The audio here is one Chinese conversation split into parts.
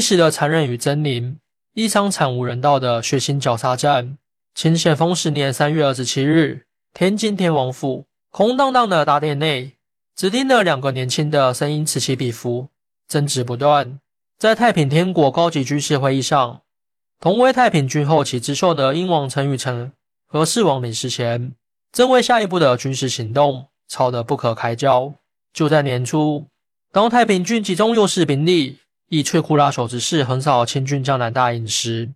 历史的残忍与狰狞，一场惨无人道的血腥绞杀战。清咸丰十年三月二十七日，天津天王府空荡荡的大殿内，只听得两个年轻的声音此起彼伏，争执不断。在太平天国高级军事会议上，同为太平军后起之秀的英王陈玉成和世王李世贤，正为下一步的军事行动吵得不可开交。就在年初，当太平军集中优势兵力，以摧枯拉朽之势横扫清军江南大营时，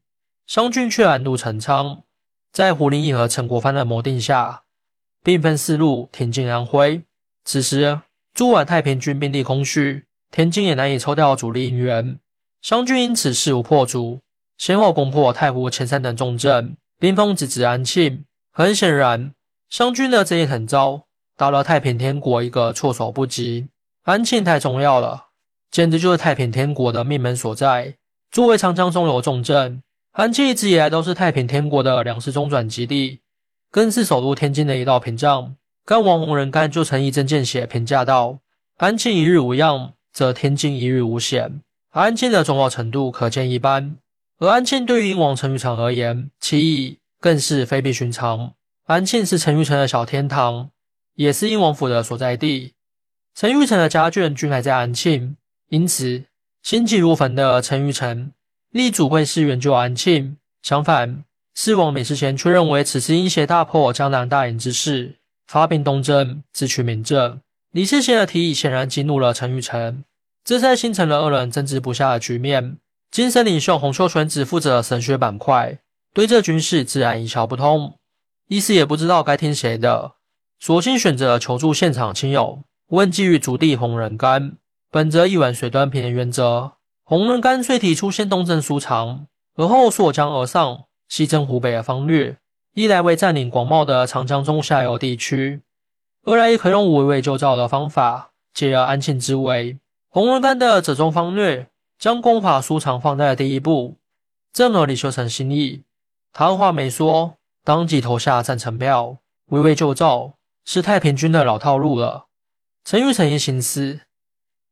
湘军却暗度陈仓。在胡林翼和陈国藩的谋定下，兵分四路挺进安徽。此时，驻皖太平军兵力空虚，天津也难以抽调主力营援。湘军因此势如破竹，先后攻破太湖、前山等重镇，兵锋直指安庆。很显然，湘军的这一狠招，打了太平天国一个措手不及。安庆太重要了，简直就是太平天国的命门所在。作为长江中游重镇。安庆一直以来都是太平天国的粮食中转基地，更是首都天津的一道屏障。干王洪仁玕就曾一针见血评价道：“安庆一日无恙，则天津一日无险。”安庆的重要程度可见一斑。而安庆对于英王陈玉成而言，其意更是非比寻常。安庆是陈玉成的小天堂，也是英王府的所在地。陈玉成的家眷均还在安庆，因此心急如焚的陈玉成。力主会是援救安庆，相反，四王李世贤却认为此次因挟大破江南大营之势，发兵东征，自取民政。李世贤的提议显然激怒了陈玉成，这才形成了二人争执不下的局面。精神领袖洪秀全只负责神学板块，对这军事自然一窍不通，一时也不知道该听谁的，索性选择求助现场亲友，问计于族弟洪仁玕，本着一碗水端平的原则。洪仁干脆提出先东征苏常，而后溯江而上，西征湖北的方略，一来为占领广袤的长江中下游地区，二来也可用围魏救赵的方法，解而安庆之围。洪仁干的折中方略，将攻伐苏常放在了第一步，正合李秀成心意。他二话没说，当即投下赞成票。围魏救赵是太平军的老套路了。陈玉成也心思，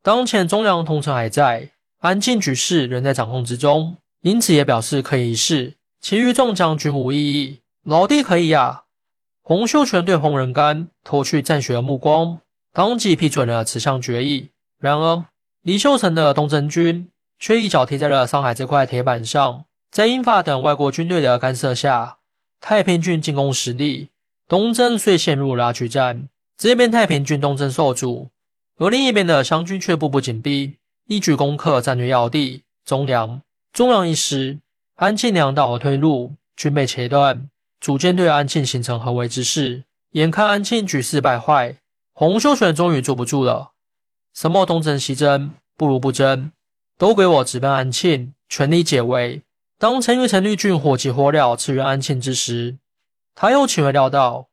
当前中粮同城还在。安庆局势仍在掌控之中，因此也表示可以一试。其余众将均无异议，老弟可以呀。洪秀全对洪仁玕投去赞许的目光，当即批准了此项决议。然而，李秀成的东征军却一脚踢在了上海这块铁板上。在英法等外国军队的干涉下，太平军进攻失利，东征遂陷入拉锯战。这边太平军东征受阻，而另一边的湘军却步步紧逼。一举攻克战略要地中粮，中粮一失，安庆粮道的退路均被切断，逐渐对安庆形成合围之势。眼看安庆局势败坏，洪秀全终于坐不住了。什么东征西征，不如不争，都归我直奔安庆，全力解围。当陈玉成绿军火急火燎驰援安庆之时，他又岂会料到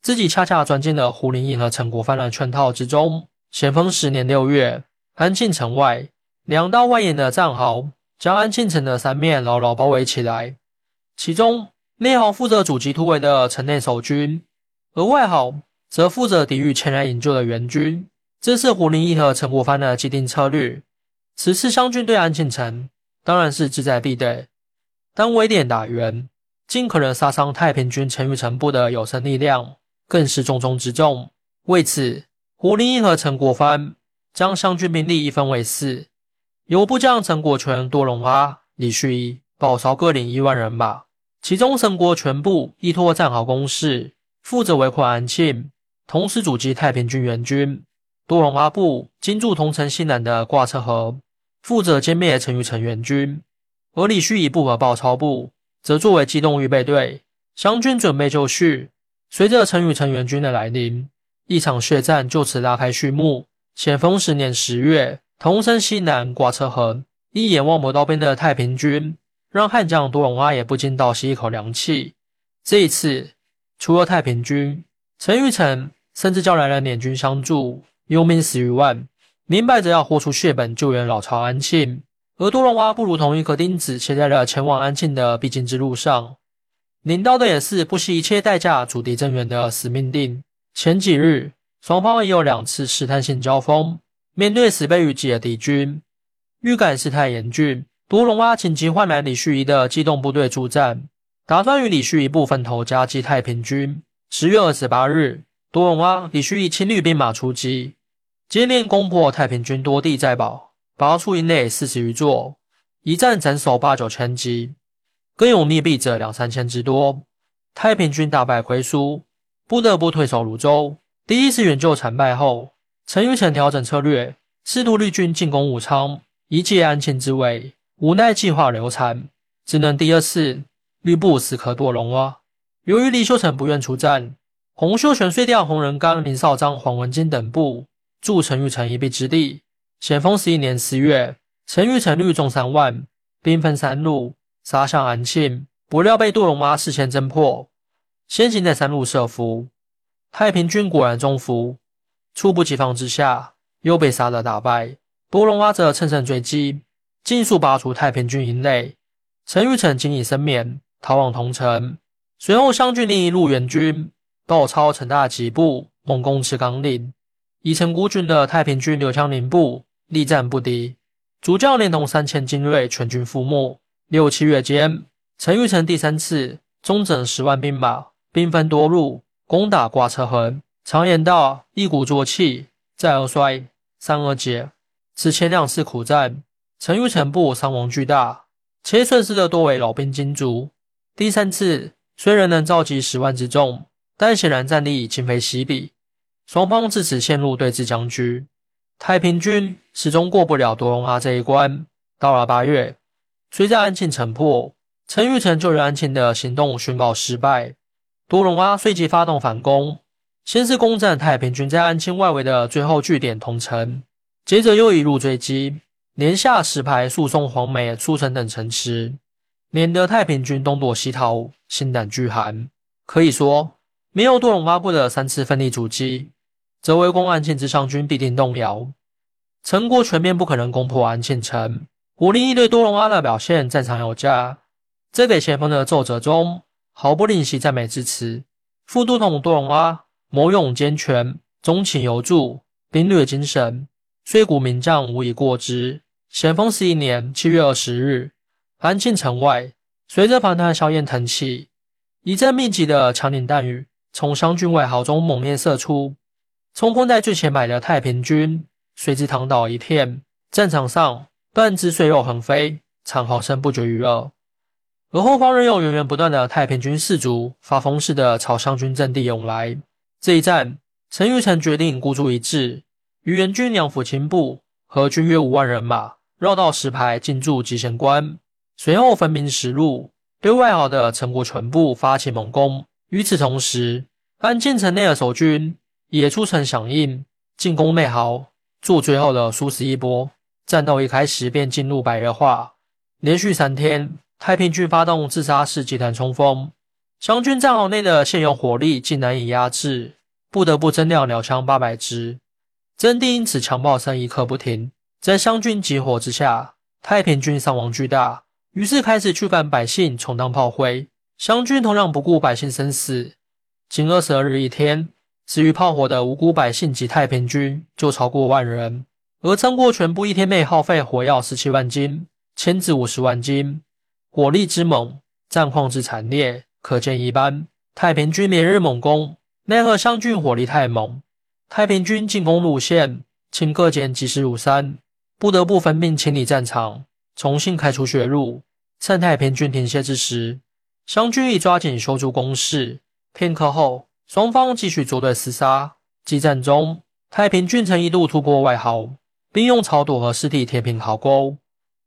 自己恰恰钻进了胡林翼和陈国藩的圈套之中？咸丰十年六月。安庆城外，两道蜿蜒的战壕将安庆城的三面牢牢包围起来。其中内壕负责阻击突围的城内守军，而外壕则负责抵御前来营救的援军。这是胡林翼和陈国藩的既定策略。此次湘军对安庆城当然是志在必得，但围点打援，尽可能杀伤太平军陈玉成部的有生力量，更是重中之重。为此，胡林翼和陈国藩。将湘军兵力一分为四，由部将陈国权、多隆阿、李旭一、鲍韶各领一万人马，其中陈国全部依托战壕攻势，负责围困安庆，同时阻击太平军援军。多隆阿部经驻同城西南的挂车河，负责歼灭陈玉成援军，而李旭一部和鲍超部则作为机动预备队。湘军准备就绪，随着陈玉成援军的来临，一场血战就此拉开序幕。咸丰十年十月，同城西南挂车河，一眼望不到边的太平军，让悍将多隆阿也不禁倒吸一口凉气。这一次，除了太平军，陈玉成甚至叫来了捻军相助，佣兵十余万，明摆着要豁出血本救援老巢安庆。而多隆阿不如同一颗钉子切在了前往安庆的必经之路上，领到的也是不惜一切代价阻敌增援的死命令。前几日。双方已有两次试探性交锋，面对十倍于己的敌军，预感事态严峻，多隆阿紧急换来李旭仪的机动部队助战，打算与李旭仪部分头夹击太平军。十月二十八日，多隆阿、李旭仪亲率兵马出击，接连攻破太平军多地寨堡，拔出营垒四十余座，一战斩首八九千级，更有溺毙者两三千之多。太平军大败亏输，不得不退守泸州。第一次援救惨败后，陈玉成调整策略，试图率军进攻武昌，以解安庆之围。无奈计划流产，只能第二次吕布死磕多隆阿。由于李秀成不愿出战，洪秀全遂调洪仁刚、林绍章、黄文金等部助陈玉成一臂之力。咸丰十一年四月，陈玉成率众三万，兵分三路杀向安庆，不料被杜龙妈事先侦破，先行在三路设伏。太平军果然中伏，猝不及防之下，又被杀得大败。多隆阿则乘胜追击，尽速拔除太平军营内。陈玉成仅以身免，逃往桐城。随后，湘军另一路援军窦超、陈大吉部猛攻赤冈岭，已成孤军的太平军刘湘林部力战不敌，主将连同三千精锐全军覆没。六七月间，陈玉成第三次中整十万兵马，兵分多路攻打挂车痕。常言道：一鼓作气，再而衰，三而竭。此前两次苦战，陈玉成部伤亡巨大，且损失的多为老兵精卒。第三次。虽然能召集十万之众，但显然战力已今非昔比，双方自此陷入对峙僵局。太平军始终过不了多隆阿这一关。到了八月，随着安庆城破，陈玉成救援安庆的行动宣告失败。多隆阿随即发动反攻，先是攻占太平军在安庆外围的最后据点桐城，接着又一路追击，连下石牌、诉讼黄梅、苏城等城池。免得太平军东躲西逃，心胆俱寒。可以说，没有多隆阿部的三次奋力阻击，则围攻安庆之上军必定动摇，陈国全面不可能攻破安庆城。武力一对多隆阿的表现，赞赏有加。这给前锋的奏折中毫不吝惜赞美之词。副都统多隆阿谋勇兼全，忠勤有著，兵略精神，虽古名将无以过之。咸丰十一年七月二十日。安庆城外，随着反弹硝烟腾起，一阵密集的枪林弹雨从湘军外壕中猛烈射出，冲锋在最前排的太平军随之躺倒一片，战场上断肢碎肉横飞，惨嚎声不绝于耳。而后方仍有源源不断的太平军士卒发疯似的朝湘军阵地涌来。这一战，陈玉成决定孤注一掷，与援军两府亲部合军约五万人马，绕道石牌进驻集贤关。随后分兵十路，对外壕的陈国全部发起猛攻。与此同时，安庆城内的守军也出城响应，进攻内壕，做最后的殊死一搏。战斗一开始便进入白热化，连续三天，太平军发动自杀式集团冲锋，湘军战壕内的现有火力竟难以压制，不得不增量鸟枪八百支，阵地因此强暴声一刻不停。在湘军集火之下，太平军伤亡巨大。于是开始驱赶百姓，充当炮灰。湘军同样不顾百姓生死，仅二十二日一天，死于炮火的无辜百姓及太平军就超过万人。而张国全部一天内耗费火药十七万斤，铅子五十万斤，火力之猛，战况之惨烈，可见一斑。太平军连日猛攻，奈何湘军火力太猛，太平军进攻路线顷刻间疾驶如山，不得不分兵清理战场。重新开出血路，趁太平军停歇之时，湘军已抓紧修筑工事。片刻后，双方继续作对厮杀。激战中，太平军曾一度突破外壕，并用草垛和尸体填平壕沟，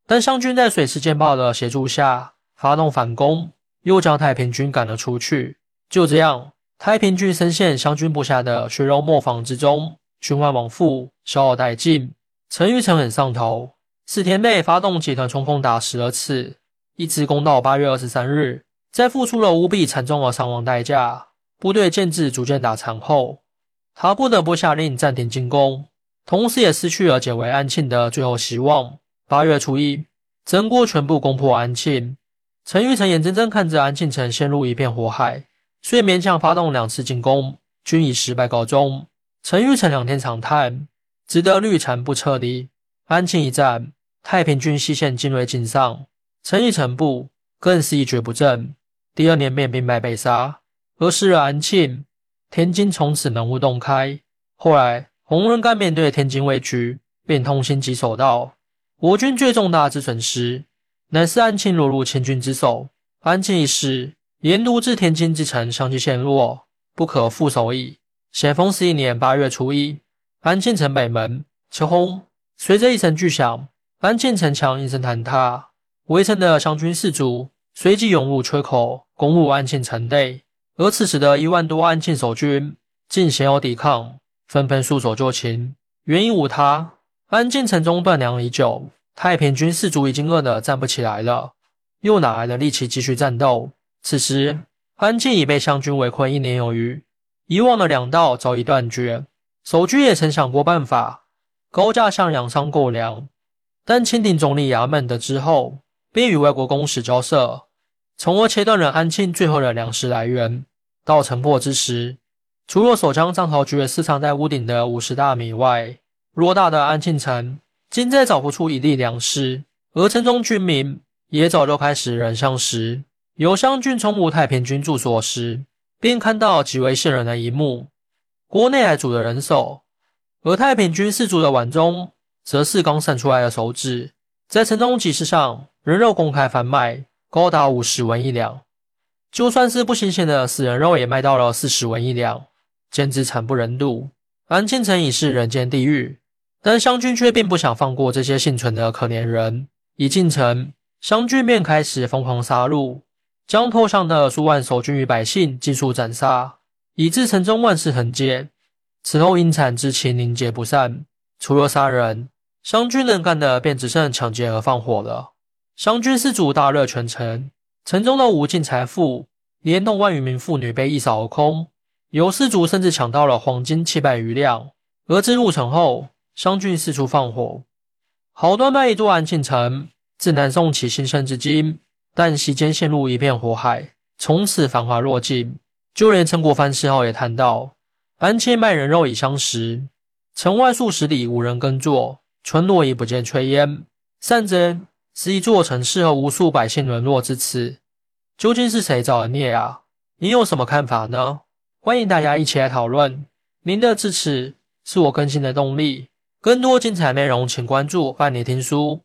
但湘军在水师舰炮的协助下发动反攻，又将太平军赶了出去。就这样，太平军深陷湘军部下的血肉磨坊之中，循环往复，消耗殆尽。陈玉成很上头。四天内发动集团冲锋打十二次，一直攻到八月二十三日，在付出了无比惨重的伤亡代价，部队建制逐渐打残后，他不得不下令暂停进攻，同时也失去了解围安庆的最后希望。八月初一，曾国全部攻破安庆，陈玉成眼睁睁看着安庆城陷入一片火海，遂勉强发动两次进攻，均以失败告终。陈玉成两天长叹：“只得绿残不彻底。”安庆一战。太平军西线精锐尽丧，陈玉成部更是一蹶不振。第二年便兵败被杀，而失了安庆，天津从此门户洞开。后来洪仁玕面对天津危局，便痛心疾首道：“我军最重大之损失，乃是安庆落入清军之手。安庆一事，沿途至天津之城相继陷落，不可复守矣。”咸丰十一年八月初一，安庆城北门起轰，随着一声巨响，安庆城墙应声坍塌，围城的湘军士卒随即涌入缺口，攻入安庆城内。而此时的一万多安庆守军竟鲜有抵抗，纷纷束手就擒。原因无他，安庆城中断粮已久，太平军士卒已经饿得站不起来了，又哪来的力气继续战斗？此时，安庆已被湘军围困一年有余。以往的粮道早已断绝，守军也曾想过办法高价向粮商购粮，但清廷总理衙门的之后，便与外国公使交涉，从而切断了安庆最后的粮食来源。到城破之时，除了守将张桃菊私藏在屋顶的五十大米外，偌大的安庆城今再找不出一粒粮食，而城中军民也早就开始人相食。有湘军从吴太平军驻所时。便看到极为吓人的一幕：国内还组的人手，而太平军士卒的碗中，则是刚散出来的手指。在城中集市上，人肉公开贩卖，高达五十文一两。就算是不新鲜的死人肉，也卖到了四十文一两，简直惨不忍睹。安庆城已是人间地狱，但湘军却并不想放过这些幸存的可怜人。一进城，湘军便开始疯狂杀戮。将坡上的数万守军与百姓尽数斩杀，以致城中万事横皆。此后因惨之情凝结不散。除了杀人，湘军能干的便只剩抢劫和放火了。湘军士卒大热全城，城中的无尽财富，连同万余名妇女被一扫而空。有士卒甚至抢到了黄金七百余两。而至入城后，湘军四处放火，好端端一座安庆城，自南宋起兴盛至今。但席间陷入一片火海，从此繁华落尽。就连陈国藩事后也谈到：安庆卖人肉已相食，城外数十里无人耕作，村落已不见炊烟。善真是一座城市和无数百姓沦落至此，究竟是谁造的孽啊？你有什么看法呢？欢迎大家一起来讨论。您的支持是我更新的动力。更多精彩内容，请关注伴你听书。